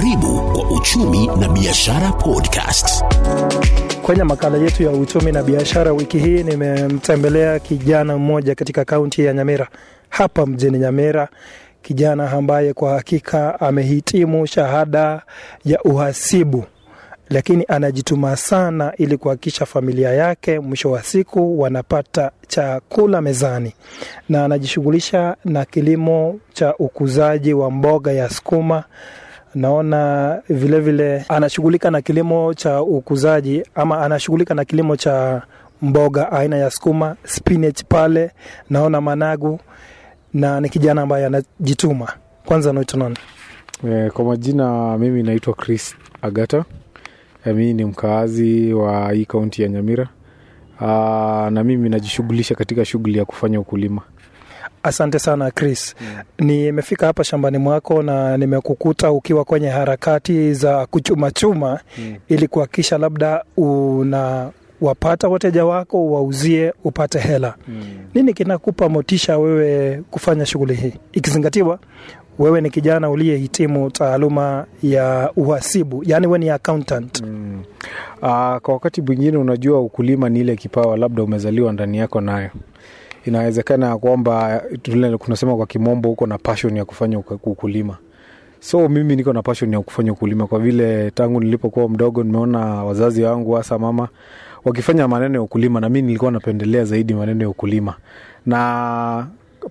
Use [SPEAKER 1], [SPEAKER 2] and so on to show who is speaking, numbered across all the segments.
[SPEAKER 1] Karibu kwa Uchumi na Biashara Podcast.
[SPEAKER 2] Kwenye makala yetu ya uchumi na biashara wiki hii nimemtembelea kijana mmoja katika kaunti ya Nyamira, hapa mjini Nyamira, kijana ambaye kwa hakika amehitimu shahada ya uhasibu, lakini anajituma sana ili kuhakikisha familia yake mwisho wa siku wanapata chakula mezani, na anajishughulisha na kilimo cha ukuzaji wa mboga ya sukuma naona vilevile vile, anashughulika na kilimo cha ukuzaji ama anashughulika na kilimo cha mboga aina ya sukuma spinach pale naona managu na ni kijana ambaye anajituma kwanza naitwa
[SPEAKER 3] E, kwa majina mimi naitwa Chris Agata. E, mimi ni mkaazi wa hii kaunti ya Nyamira. Aa, na mimi najishughulisha katika shughuli ya kufanya ukulima.
[SPEAKER 2] Asante sana chris mm. nimefika hapa shambani mwako na nimekukuta ukiwa kwenye harakati za kuchumachuma mm. ili kuhakikisha labda una wapata wateja wako wauzie upate hela mm. nini kinakupa motisha wewe kufanya shughuli hii ikizingatiwa wewe ni kijana uliyehitimu taaluma ya uhasibu yaani we ni accountant
[SPEAKER 3] Mm. Aa, kwa wakati mwingine unajua ukulima ni ile kipawa labda umezaliwa ndani yako nayo. Inawezekana ya kwamba tule kunasema kwa kimombo huko na passion ya kufanya ukulima. So mimi niko na passion ya kufanya ukulima kwa vile tangu nilipokuwa mdogo nimeona wazazi wangu hasa mama wakifanya maneno ya ukulima na mimi nilikuwa napendelea zaidi maneno ya ukulima. Na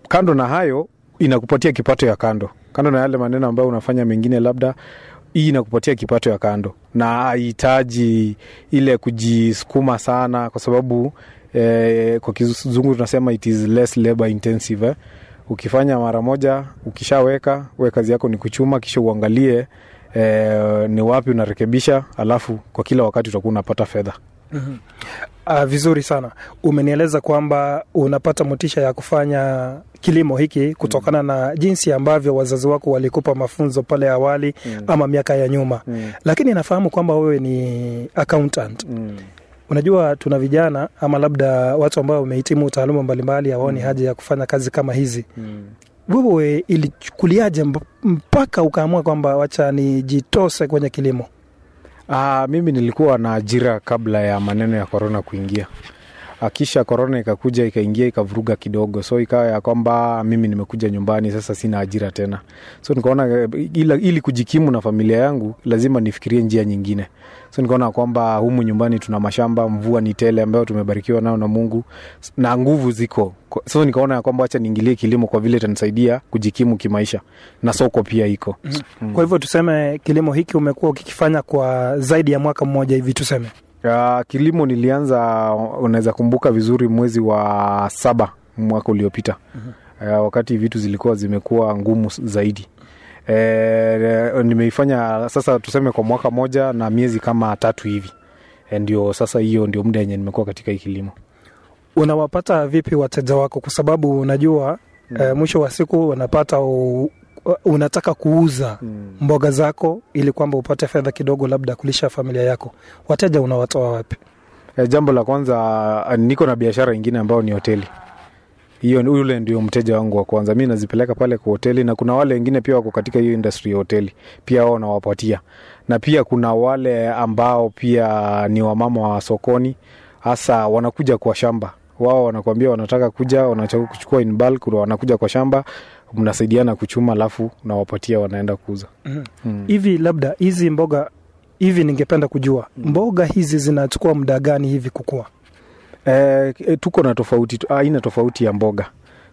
[SPEAKER 3] kando na hayo inakupatia kipato ya kando. Kando na yale maneno ambayo unafanya mengine labda hii inakupatia kipato ya kando na haihitaji ile kujisukuma sana kwa sababu eh, kwa kizungu tunasema it is less labor intensive eh. ukifanya mara moja ukishaweka we kazi yako ni kuchuma kisha uangalie eh, ni wapi unarekebisha alafu kwa kila wakati utakuwa unapata fedha
[SPEAKER 2] Uh, vizuri sana umenieleza kwamba unapata motisha ya kufanya kilimo hiki kutokana mm. na jinsi ambavyo wazazi wako walikupa mafunzo pale awali mm. ama miaka ya nyuma
[SPEAKER 3] mm.
[SPEAKER 2] lakini nafahamu kwamba wewe ni accountant
[SPEAKER 3] Mm.
[SPEAKER 2] unajua tuna vijana ama labda watu ambao wamehitimu taaluma mbalimbali hawaoni mm. haja ya kufanya kazi kama hizi
[SPEAKER 3] Mm.
[SPEAKER 2] wewe ilichukuliaje mp- mpaka ukaamua kwamba wacha nijitose kwenye kilimo
[SPEAKER 3] Ah, mimi nilikuwa na ajira kabla ya maneno ya korona kuingia. Ah, Kisha korona ikakuja ikaingia ikavuruga kidogo, so ikawa ya kwamba mimi nimekuja nyumbani sasa, sina ajira tena, so nikaona eh, ila, ili kujikimu na familia yangu lazima nifikirie njia nyingine. So nikaona kwamba humu nyumbani tuna mashamba, mvua ni tele ambayo tumebarikiwa nayo na Mungu na nguvu ziko, so nikaona ya kwamba acha niingilie kilimo kwa vile itanisaidia kujikimu kimaisha na soko pia iko.
[SPEAKER 2] Mm. kwa hivyo tuseme kilimo hiki umekuwa ukikifanya kwa zaidi ya mwaka mmoja hivi tuseme
[SPEAKER 3] Uh, kilimo nilianza unaweza kumbuka vizuri mwezi wa saba mwaka uliopita. Uh-huh. uh, wakati vitu zilikuwa zimekuwa ngumu zaidi. E, nimeifanya sasa tuseme kwa mwaka moja na miezi kama tatu hivi. E, ndio sasa hiyo ndio muda yenye nimekuwa katika hii kilimo.
[SPEAKER 2] Unawapata vipi wateja wako? Kwa sababu unajua mm. E, mwisho wa siku unapata u, unataka kuuza
[SPEAKER 3] mm.
[SPEAKER 2] mboga zako ili kwamba upate fedha kidogo labda kulisha familia yako. Wateja unawatoa wapi?
[SPEAKER 3] E, jambo la kwanza niko na biashara ingine ambayo ni hoteli. Hiyo yule ndio mteja wangu wa kwanza. Mi nazipeleka pale kwa hoteli na kuna wale wengine pia wako katika hiyo industry ya hoteli. Pia wao nawapatia na pia kuna wale ambao pia ni wamama wa sokoni. Hasa wanakuja kwa shamba. Wao wanakuambia wanataka kuja wanataka kuchukua in bulk wanakuja kwa shamba mnasaidiana kuchuma alafu nawapatia wanaenda kuuza
[SPEAKER 2] mm.
[SPEAKER 3] mm.
[SPEAKER 2] hivi labda hizi mboga hivi ningependa kujua mboga hizi zinachukua muda gani hivi kukua
[SPEAKER 3] E, tuko na tofauti aina tofauti ya mboga.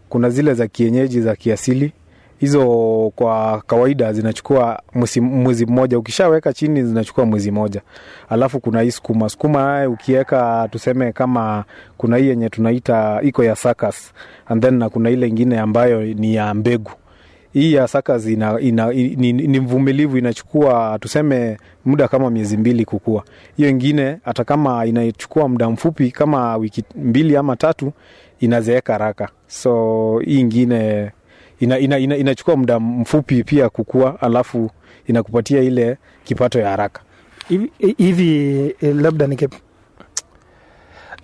[SPEAKER 3] Kuna zile za kienyeji za kiasili, hizo kwa kawaida zinachukua mwezi- mmoja, ukishaweka chini zinachukua mwezi moja. Alafu kuna hii sukuma. Sukuma, ukiweka tuseme kama kuna hii yenye tunaita iko ya sakas. And then na kuna ile ingine ambayo ni ya mbegu. Hii ya sakas ina, ina, ni, ni mvumilivu inachukua tuseme muda kama miezi mbili kukua. Hiyo ingine hata kama inachukua muda mfupi kama wiki mbili ama tatu inazeeka haraka. So hii ingine ina, ina, ina, inachukua muda mfupi pia kukua alafu inakupatia ile kipato ya haraka
[SPEAKER 2] hivi hivi, eh, labda nike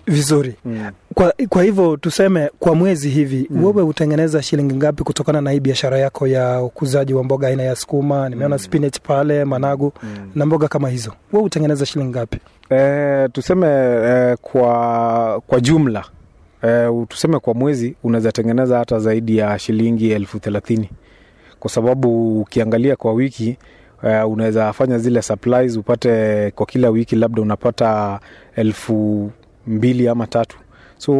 [SPEAKER 2] vizuri
[SPEAKER 3] mm.
[SPEAKER 2] kwa, kwa hivyo tuseme kwa mwezi hivi
[SPEAKER 3] Mm.
[SPEAKER 2] wewe hutengeneza shilingi ngapi kutokana na hii biashara yako ya ukuzaji wa mboga aina ya sukuma nimeona
[SPEAKER 3] Mm.
[SPEAKER 2] spinach pale managu
[SPEAKER 3] Mm.
[SPEAKER 2] na mboga kama hizo wewe hutengeneza shilingi ngapi
[SPEAKER 3] E, tuseme e, kwa kwa jumla e, tuseme kwa mwezi unaweza tengeneza hata zaidi ya shilingi elfu thelathini. Kwa sababu ukiangalia kwa wiki e, unaweza fanya zile supplies upate kwa kila wiki labda unapata elfu mbili ama tatu. So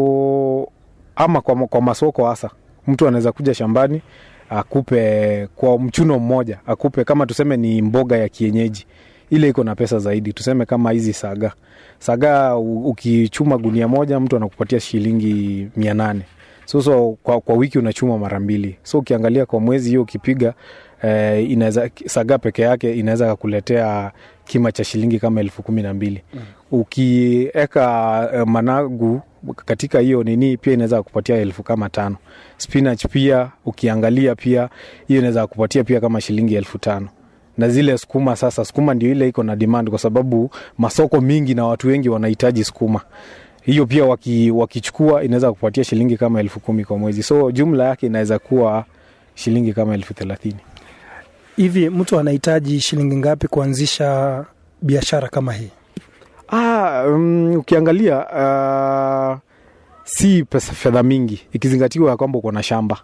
[SPEAKER 3] ama kwa, kwa masoko hasa mtu anaweza kuja shambani akupe kwa mchuno mmoja akupe kama tuseme ni mboga ya kienyeji ile iko na pesa zaidi. Tuseme kama hizi saga. Saga ukichuma gunia moja mtu anakupatia shilingi mia nane. So, so kwa, kwa wiki unachuma mara mbili. So ukiangalia kwa mwezi hiyo ukipiga eh, inaweza saga peke yake inaweza kakuletea kima cha shilingi kama elfu kumi na mbili. Mm. ukieka eh, managu katika hiyo nini pia inaweza kupatia elfu kama tano. Spinach pia ukiangalia pia hiyo inaweza kupatia pia kama shilingi elfu tano na zile sukuma sasa sukuma ndio ile iko na demand kwa sababu masoko mingi na watu wengi wanahitaji sukuma. Hiyo pia waki, wakichukua inaweza kupatia shilingi kama elfu kumi kwa mwezi. So jumla yake inaweza kuwa shilingi kama elfu thelathini.
[SPEAKER 2] Hivi mtu anahitaji shilingi ngapi kuanzisha biashara kama hii?
[SPEAKER 3] Ah, um, ukiangalia uh, si pesa fedha mingi. Ikizingatiwa ya kwamba uko na shamba.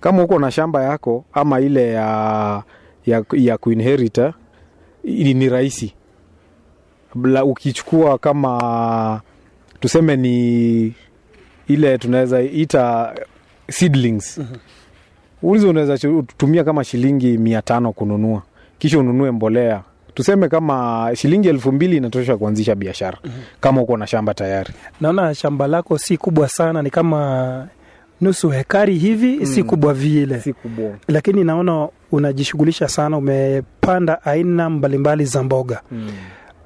[SPEAKER 3] Kama uko na shamba yako ama ile ya ya, ya kuinherita eh, ni rahisi. Bla- ukichukua kama tuseme ni ile tunaweza ita seedlings. Ulizo unaweza tumia kama shilingi mia tano kununua. Kisha ununue mbolea. Tuseme kama shilingi elfu mbili inatosha kuanzisha biashara kama uko na shamba tayari.
[SPEAKER 2] Naona shamba lako si kubwa sana ni kama nusu hekari hivi mm. si kubwa vile.
[SPEAKER 3] Si kubwa.
[SPEAKER 2] Lakini naona unajishughulisha sana umepanda aina mbalimbali za mboga.
[SPEAKER 3] Mm.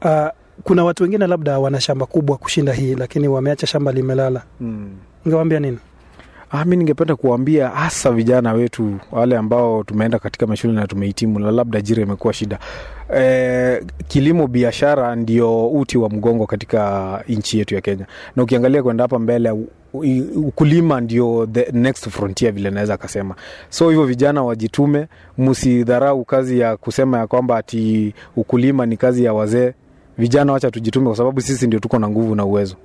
[SPEAKER 2] uh, kuna watu wengine labda wana shamba kubwa kushinda hii lakini wameacha shamba limelala.
[SPEAKER 3] Mm.
[SPEAKER 2] ungewambia nini?
[SPEAKER 3] Ah, mi ningependa kuwaambia hasa vijana wetu wale ambao tumeenda katika mashule na tumehitimu na labda ajira imekuwa shida. E, kilimo biashara ndio uti wa mgongo katika nchi yetu ya kenya. Na ukiangalia kwenda hapa mbele ukulima ndio the next frontier vile naweza akasema so hivyo vijana wajitume msidharau kazi ya kusema ya kwamba ati ukulima ni kazi ya wazee. Vijana wacha tujitume kwa sababu sisi ndio tuko na nguvu na uwezo.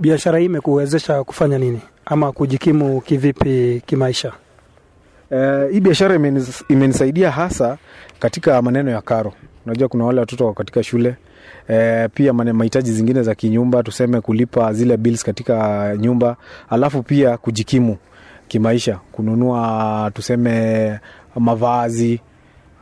[SPEAKER 2] Biashara hii imekuwezesha kufanya nini? Ama kujikimu kivipi kimaisha?
[SPEAKER 3] Uh, hii biashara imenis- imenisaidia hasa katika maneno ya karo. Unajua kuna wale watoto katika shule uh, pia mahitaji zingine za kinyumba, tuseme kulipa zile bills katika nyumba, alafu pia kujikimu kimaisha, kununua tuseme mavazi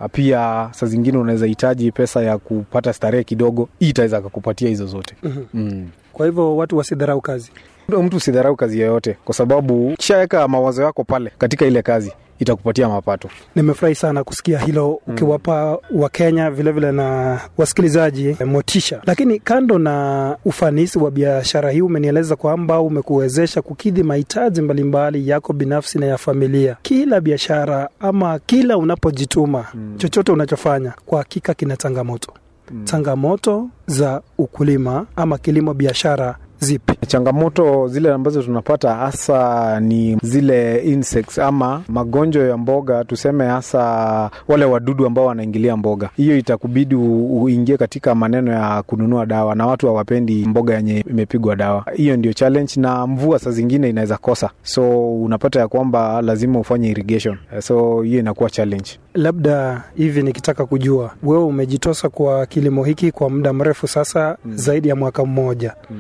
[SPEAKER 3] Ah, pia saa zingine unaweza hitaji pesa ya kupata starehe kidogo, hii itaweza kakupatia hizo zote
[SPEAKER 2] mm-hmm.
[SPEAKER 3] mm.
[SPEAKER 2] kwa hivyo watu wasidharau kazi
[SPEAKER 3] Mtu- mtu usidharau kazi yoyote, kwa sababu kishaweka mawazo yako pale katika ile kazi itakupatia mapato.
[SPEAKER 2] nimefurahi sana kusikia hilo ukiwapa wakenya vilevile na wasikilizaji eh, motisha lakini kando na ufanisi wa biashara hii umenieleza kwamba umekuwezesha kukidhi mahitaji mbalimbali yako binafsi na ya familia kila biashara ama kila unapojituma mm. chochote unachofanya kwa hakika kina changamoto mm. changamoto za ukulima ama kilimo biashara zipi
[SPEAKER 3] Changamoto zile ambazo tunapata hasa ni zile insects ama magonjwa ya mboga, tuseme hasa wale wadudu ambao wanaingilia mboga. Hiyo itakubidi uingie katika maneno ya kununua dawa, na watu hawapendi mboga yenye imepigwa dawa. Hiyo ndio challenge, na mvua saa zingine inaweza kosa, so unapata ya kwamba lazima ufanye irrigation, so hiyo inakuwa challenge.
[SPEAKER 2] labda hivi nikitaka kujua wewe umejitosa kwa kilimo hiki kwa muda mrefu sasa mm. zaidi ya mwaka mmoja mm.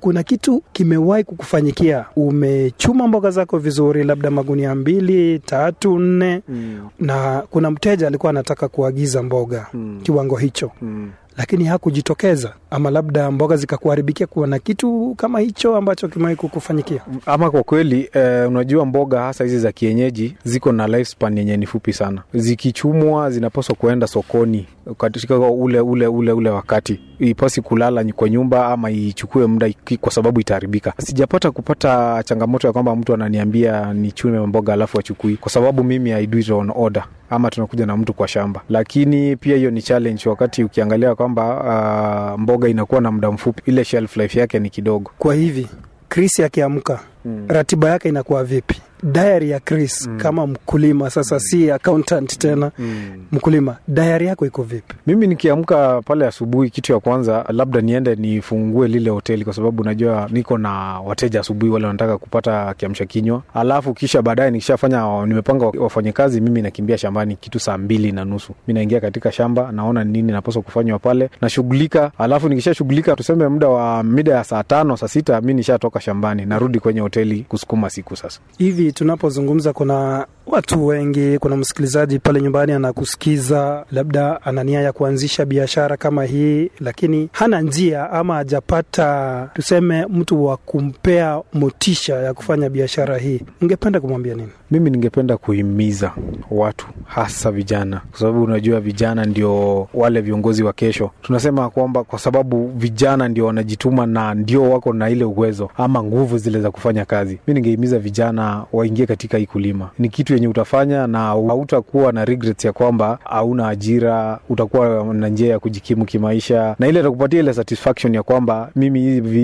[SPEAKER 2] Kuna kitu kimewahi kukufanyikia umechuma mboga zako vizuri labda magunia mbili tatu nne
[SPEAKER 3] Mm.
[SPEAKER 2] na kuna mteja alikuwa anataka kuagiza mboga
[SPEAKER 3] Mm.
[SPEAKER 2] kiwango hicho
[SPEAKER 3] Mm.
[SPEAKER 2] Lakini hakujitokeza, ama labda mboga zikakuharibikia. Kuna kitu kama hicho ambacho kimewahi kukufanyikia?
[SPEAKER 3] Ama kwa kweli eh, unajua mboga hasa hizi za kienyeji ziko na lifespan yenye ni fupi sana. Zikichumwa zinapaswa kuenda sokoni katika ule ule ule ule wakati, ipasi kulala kwa nyumba ama ichukue muda kwa sababu itaharibika. Sijapata kupata changamoto ya kwamba mtu ananiambia nichume mboga alafu achukui, kwa sababu mimi I do it on order ama tunakuja na mtu kwa shamba, lakini pia hiyo ni challenge wakati ukiangalia kwamba uh, mboga inakuwa na muda mfupi, ile shelf life yake ni kidogo.
[SPEAKER 2] Kwa hivi Chris akiamka, mm. ratiba yake inakuwa vipi? Diary ya Chris mm. kama mkulima sasa, mm. si accountant tena mm. mkulima, diary yako iko vipi?
[SPEAKER 3] Mimi nikiamka pale asubuhi, kitu ya kwanza labda niende nifungue lile hoteli, kwa sababu najua niko na wateja asubuhi, wale wanataka kupata kiamsha kinywa. Alafu kisha baadaye nikishafanya, nimepanga wafanyakazi, mimi nakimbia shambani kitu saa mbili na nusu. Mi naingia katika shamba, naona nini napaswa kufanywa pale, nashughulika. Alafu nikishashughulika, tuseme muda wa mida ya saa tano saa sita, mi nishatoka shambani, narudi kwenye hoteli kusukuma siku sasa.
[SPEAKER 2] Hivi tunapozungumza kuna watu wengi, kuna msikilizaji pale nyumbani anakusikiza, labda ana nia ya kuanzisha biashara kama hii, lakini hana njia ama hajapata tuseme mtu wa kumpea motisha ya kufanya biashara hii. Ungependa kumwambia nini?
[SPEAKER 3] Mimi ningependa kuhimiza watu, hasa vijana, kwa sababu unajua vijana ndio wale viongozi wa kesho. Tunasema kwamba kwa sababu vijana ndio wanajituma na ndio wako na ile uwezo ama nguvu zile za kufanya kazi. Mi ningehimiza vijana waingie katika hii kulima, ni kitu yenye utafanya na hautakuwa na regrets ya kwamba hauna ajira, utakuwa na njia ya kujikimu kimaisha, na ile itakupatia ile satisfaction ya kwamba mimi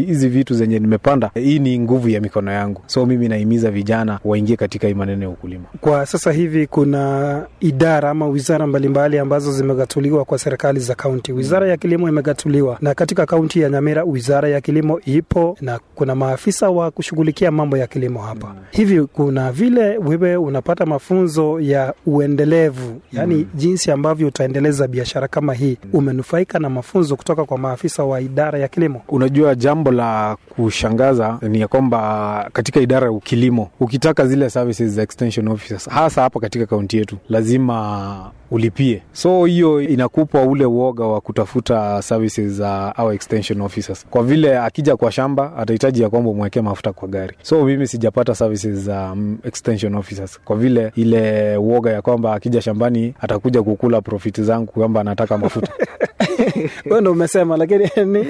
[SPEAKER 3] hizi vitu zenye nimepanda, hii ni nguvu ya mikono yangu. So mimi nahimiza vijana waingie katika hii maneno ya ukulima.
[SPEAKER 2] Kwa sasa hivi kuna idara ama wizara mbalimbali ambazo zimegatuliwa kwa serikali za kaunti. Wizara ya kilimo imegatuliwa, na katika kaunti ya Nyamira wizara ya kilimo ipo na kuna maafisa wa kushughulikia mambo ya kilimo hapa. Hivi kuna vile wewe unapata mafunzo ya uendelevu, yani mm. jinsi ambavyo utaendeleza biashara kama hii. Umenufaika na mafunzo kutoka kwa maafisa wa idara ya kilimo?
[SPEAKER 3] Unajua, jambo la kushangaza ni ya kwamba katika idara ya kilimo ukitaka zile services za extension officers, hasa hapa katika kaunti yetu, lazima ulipie. So hiyo inakupa ule uoga wa kutafuta services za uh, extension officers, kwa vile akija kwa shamba atahitaji ya kwamba umwekee mafuta kwa gari. So mimi sijapata services za um, extension officers, kwa vile ile uoga ya kwamba akija shambani atakuja kukula profiti zangu kwamba anataka mafuta
[SPEAKER 2] wewe ndo umesema, lakini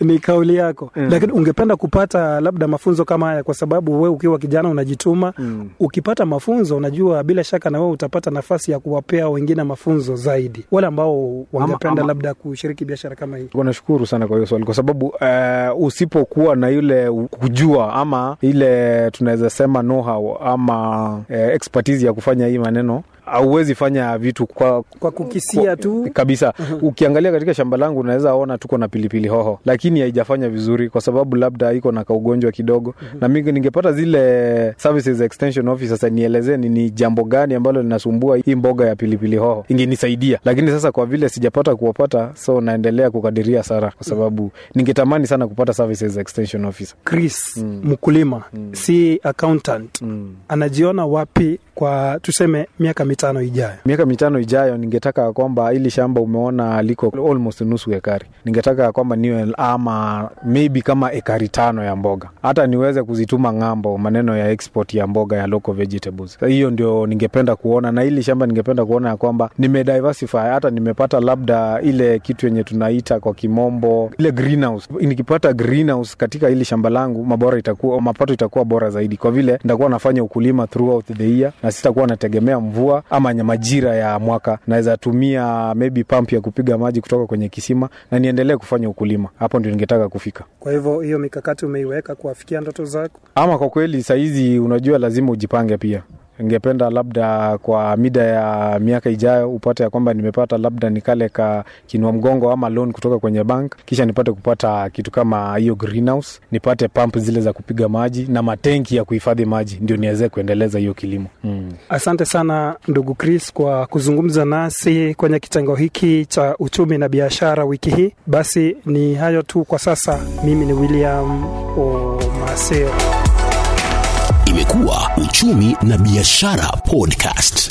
[SPEAKER 2] ni, kauli yako mm. Lakini ungependa kupata labda mafunzo kama haya, kwa sababu we ukiwa kijana unajituma mm. Ukipata mafunzo, unajua bila shaka na wewe utapata nafasi ya kuwapea wengine mafunzo zaidi, wale ambao wangependa labda kushiriki biashara kama hii.
[SPEAKER 3] Nashukuru sana kwa hiyo swali, kwa sababu uh, usipokuwa na ile kujua ama ile tunaweza sema know-how ama uh, expertise ya kufanya hii maneno hauwezi fanya vitu kwa,
[SPEAKER 2] kwa kukisia tu
[SPEAKER 3] kabisa. Ukiangalia katika shamba langu unaweza ona tuko na pilipili hoho, lakini haijafanya vizuri kwa sababu labda iko na kaugonjwa kidogo. Na mimi ningepata zile services extension officers nielezee ni, ni jambo gani ambalo linasumbua hii mboga ya pilipili hoho, ingenisaidia. Lakini sasa kwa vile sijapata kuwapata, so naendelea kukadiria sara, kwa sababu ningetamani sana kupata services extension office.
[SPEAKER 2] Chris mm. mkulima mm. si accountant mm. anajiona wapi kwa tuseme miaka mitano ijayo?
[SPEAKER 3] Miaka mitano ijayo, ningetaka kwamba hili shamba umeona liko almost nusu ekari, ningetaka kwamba niwe ama maybe kama ekari tano ya mboga, hata niweze kuzituma ng'ambo, maneno ya export ya mboga ya local vegetables. Hiyo ndio ningependa kuona, na hili shamba ningependa kuona ya kwamba nimediversify, hata nimepata labda ile kitu yenye tunaita kwa kimombo ile greenhouse. Nikipata greenhouse katika hili shamba langu, mabora itakuwa mapato itakuwa bora zaidi, kwa vile nitakuwa nafanya ukulima throughout the year na sitakuwa nategemea mvua ama majira ya mwaka. Naweza tumia maybe pump ya kupiga maji kutoka kwenye kisima na niendelee kufanya ukulima. Hapo ndio ningetaka kufika.
[SPEAKER 2] Kwa hivyo hiyo mikakati umeiweka kuwafikia ndoto zako?
[SPEAKER 3] Ama kwa kweli sahizi, unajua lazima ujipange pia ningependa labda kwa mida ya miaka ijayo upate ya kwamba nimepata labda nikale ka kinua mgongo ama loan kutoka kwenye bank, kisha nipate kupata kitu kama hiyo greenhouse, nipate pump zile za kupiga maji na matenki ya kuhifadhi maji, ndio niweze kuendeleza hiyo kilimo mm.
[SPEAKER 2] Asante sana ndugu Chris kwa kuzungumza nasi kwenye kitengo hiki cha uchumi na biashara wiki hii. Basi ni hayo tu kwa sasa. Mimi ni William Omaseo.
[SPEAKER 1] Imekuwa uchumi na biashara podcast.